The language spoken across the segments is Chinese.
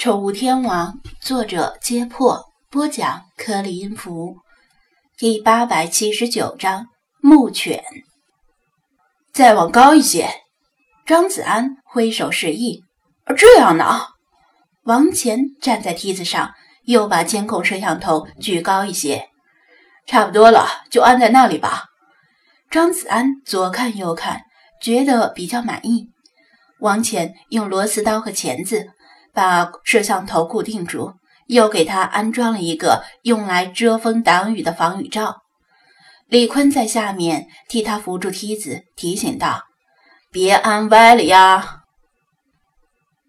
宠物天王，作者：揭破，播讲：颗粒音符，第八百七十九章：牧犬。再往高一些，张子安挥手示意。这样呢？王乾站在梯子上，又把监控摄像头举高一些。差不多了，就安在那里吧。张子安左看右看，觉得比较满意。王乾用螺丝刀和钳子。把摄像头固定住，又给他安装了一个用来遮风挡雨的防雨罩。李坤在下面替他扶住梯子，提醒道：“别安歪了呀！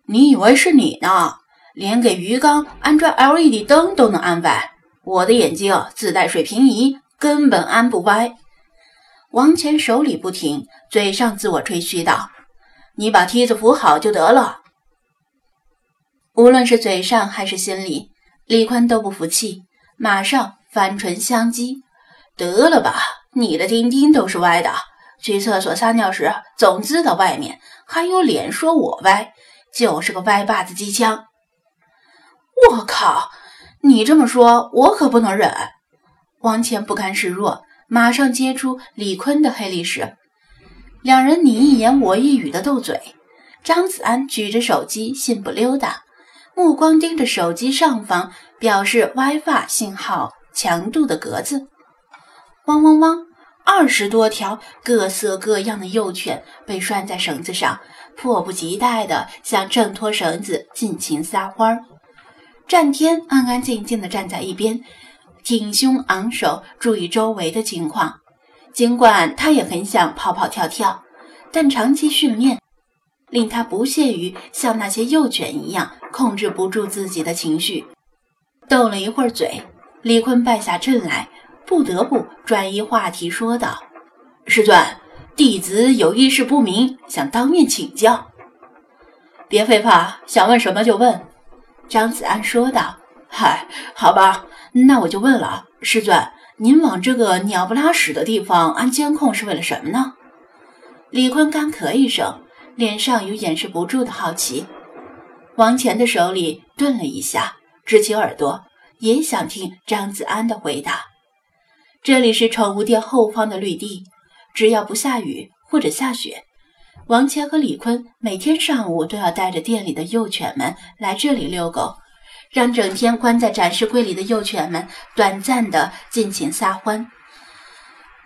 你以为是你呢？连给鱼缸安装 LED 灯都能安歪，我的眼睛自带水平仪，根本安不歪。”王乾手里不停，嘴上自我吹嘘道：“你把梯子扶好就得了。”无论是嘴上还是心里，李坤都不服气，马上反唇相讥：“得了吧，你的钉钉都是歪的，去厕所撒尿时总滋到外面，还有脸说我歪，就是个歪把子机枪！”我靠，你这么说，我可不能忍！王倩不甘示弱，马上接出李坤的黑历史，两人你一言我一语的斗嘴。张子安举着手机，信步溜达。目光盯着手机上方表示 WiFi 信号强度的格子，汪汪汪！二十多条各色各样的幼犬被拴在绳子上，迫不及待地想挣脱绳子，尽情撒欢儿。战天安安静静地站在一边，挺胸昂首，注意周围的情况。尽管他也很想跑跑跳跳，但长期训练。令他不屑于像那些幼犬一样控制不住自己的情绪。斗了一会儿嘴，李坤败下阵来，不得不转移话题，说道：“师尊，弟子有一事不明，想当面请教。”别废话，想问什么就问。”张子安说道。“嗨，好吧，那我就问了，师尊，您往这个鸟不拉屎的地方安监控是为了什么呢？”李坤干咳一声。脸上有掩饰不住的好奇，王乾的手里顿了一下，支起耳朵，也想听张子安的回答。这里是宠物店后方的绿地，只要不下雨或者下雪，王乾和李坤每天上午都要带着店里的幼犬们来这里遛狗，让整天关在展示柜里的幼犬们短暂的尽情撒欢。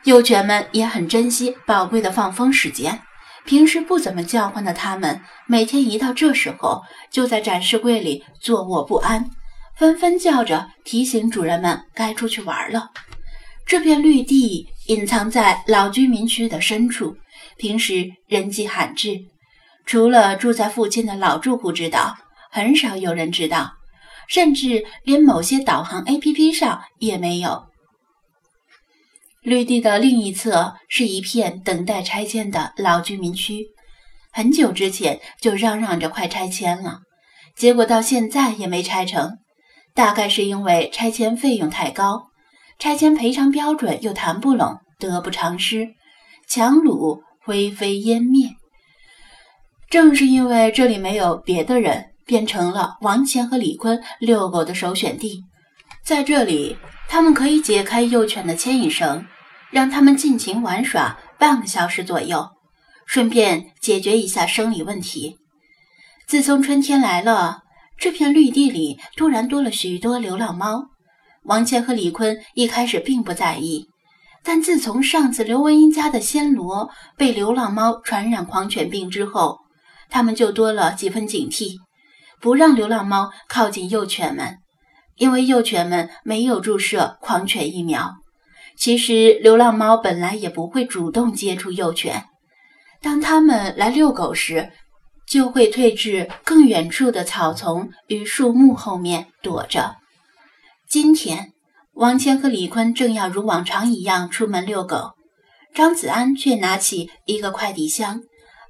幼犬们也很珍惜宝贵的放风时间。平时不怎么叫唤的他们，每天一到这时候，就在展示柜里坐卧不安，纷纷叫着提醒主人们该出去玩了。这片绿地隐藏在老居民区的深处，平时人迹罕至，除了住在附近的老住户知道，很少有人知道，甚至连某些导航 APP 上也没有。绿地的另一侧是一片等待拆迁的老居民区，很久之前就嚷嚷着快拆迁了，结果到现在也没拆成。大概是因为拆迁费用太高，拆迁赔偿标准又谈不拢，得不偿失，强弩灰飞烟灭。正是因为这里没有别的人，变成了王乾和李坤遛狗的首选地。在这里，他们可以解开幼犬的牵引绳。让他们尽情玩耍半个小时左右，顺便解决一下生理问题。自从春天来了，这片绿地里突然多了许多流浪猫。王倩和李坤一开始并不在意，但自从上次刘文英家的暹罗被流浪猫传染狂犬病之后，他们就多了几分警惕，不让流浪猫靠近幼犬们，因为幼犬们没有注射狂犬疫苗。其实，流浪猫本来也不会主动接触幼犬。当它们来遛狗时，就会退至更远处的草丛与树木后面躲着。今天，王谦和李坤正要如往常一样出门遛狗，张子安却拿起一个快递箱，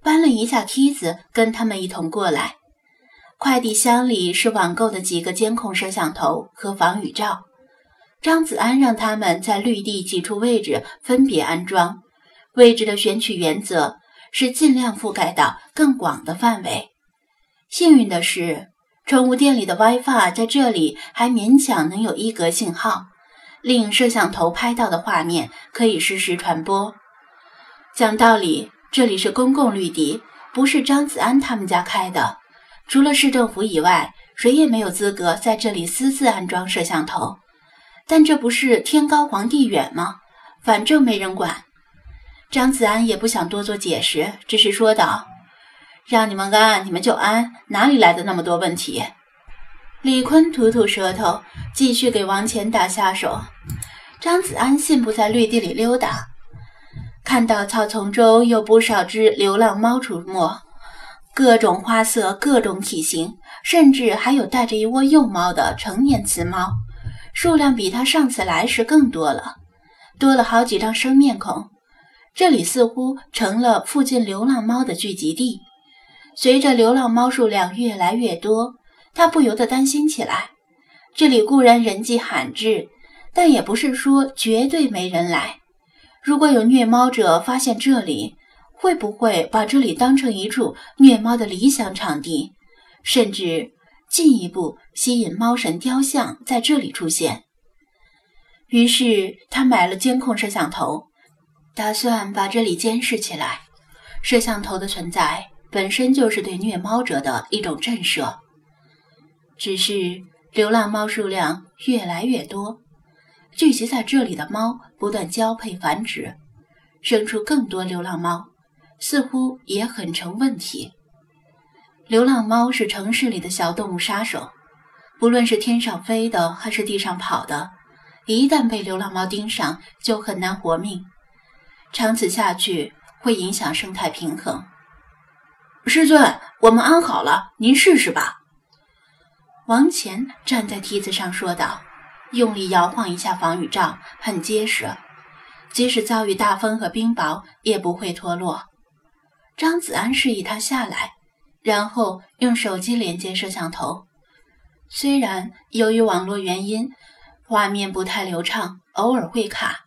搬了一下梯子，跟他们一同过来。快递箱里是网购的几个监控摄像头和防雨罩。张子安让他们在绿地几处位置分别安装，位置的选取原则是尽量覆盖到更广的范围。幸运的是，宠物店里的 WiFi 在这里还勉强能有一格信号，令摄像头拍到的画面可以实时传播。讲道理，这里是公共绿地，不是张子安他们家开的。除了市政府以外，谁也没有资格在这里私自安装摄像头。但这不是天高皇帝远吗？反正没人管。张子安也不想多做解释，只是说道。让你们安，你们就安，哪里来的那么多问题？李坤吐吐舌头，继续给王乾打下手。张子安信步在绿地里溜达，看到草丛中有不少只流浪猫出没，各种花色，各种体型，甚至还有带着一窝幼猫的成年雌猫，数量比他上次来时更多了，多了好几张生面孔。这里似乎成了附近流浪猫的聚集地。随着流浪猫数量越来越多，他不由得担心起来。这里固然人迹罕至，但也不是说绝对没人来。如果有虐猫者发现这里，会不会把这里当成一处虐猫的理想场地，甚至进一步吸引猫神雕像在这里出现？于是他买了监控摄像头，打算把这里监视起来。摄像头的存在。本身就是对虐猫者的一种震慑，只是流浪猫数量越来越多，聚集在这里的猫不断交配繁殖，生出更多流浪猫，似乎也很成问题。流浪猫是城市里的小动物杀手，不论是天上飞的还是地上跑的，一旦被流浪猫盯上，就很难活命。长此下去，会影响生态平衡。师尊，我们安好了，您试试吧。王乾站在梯子上说道，用力摇晃一下防雨罩，很结实，即使遭遇大风和冰雹也不会脱落。张子安示意他下来，然后用手机连接摄像头。虽然由于网络原因，画面不太流畅，偶尔会卡，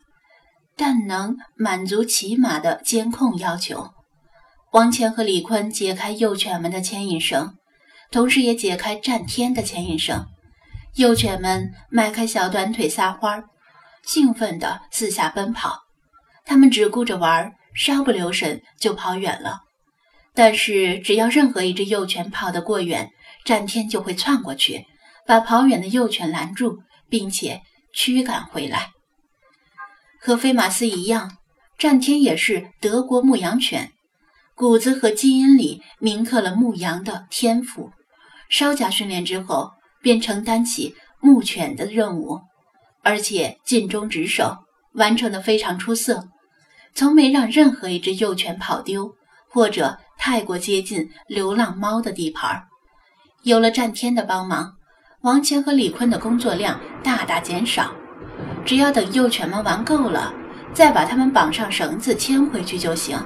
但能满足起码的监控要求。王乾和李坤解开幼犬们的牵引绳，同时也解开战天的牵引绳。幼犬们迈开小短腿撒欢儿，兴奋地四下奔跑。它们只顾着玩，稍不留神就跑远了。但是只要任何一只幼犬跑得过远，战天就会窜过去，把跑远的幼犬拦住，并且驱赶回来。和飞马斯一样，战天也是德国牧羊犬。骨子和基因里铭刻了牧羊的天赋，稍加训练之后，便承担起牧犬的任务，而且尽忠职守，完成的非常出色，从没让任何一只幼犬跑丢，或者太过接近流浪猫的地盘。有了战天的帮忙，王谦和李坤的工作量大大减少，只要等幼犬们玩够了，再把它们绑上绳子牵回去就行。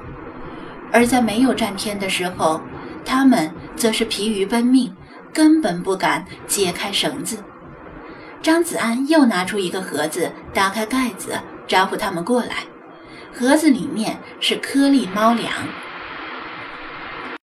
而在没有战天的时候，他们则是疲于奔命，根本不敢解开绳子。张子安又拿出一个盒子，打开盖子，招呼他们过来。盒子里面是颗粒猫粮。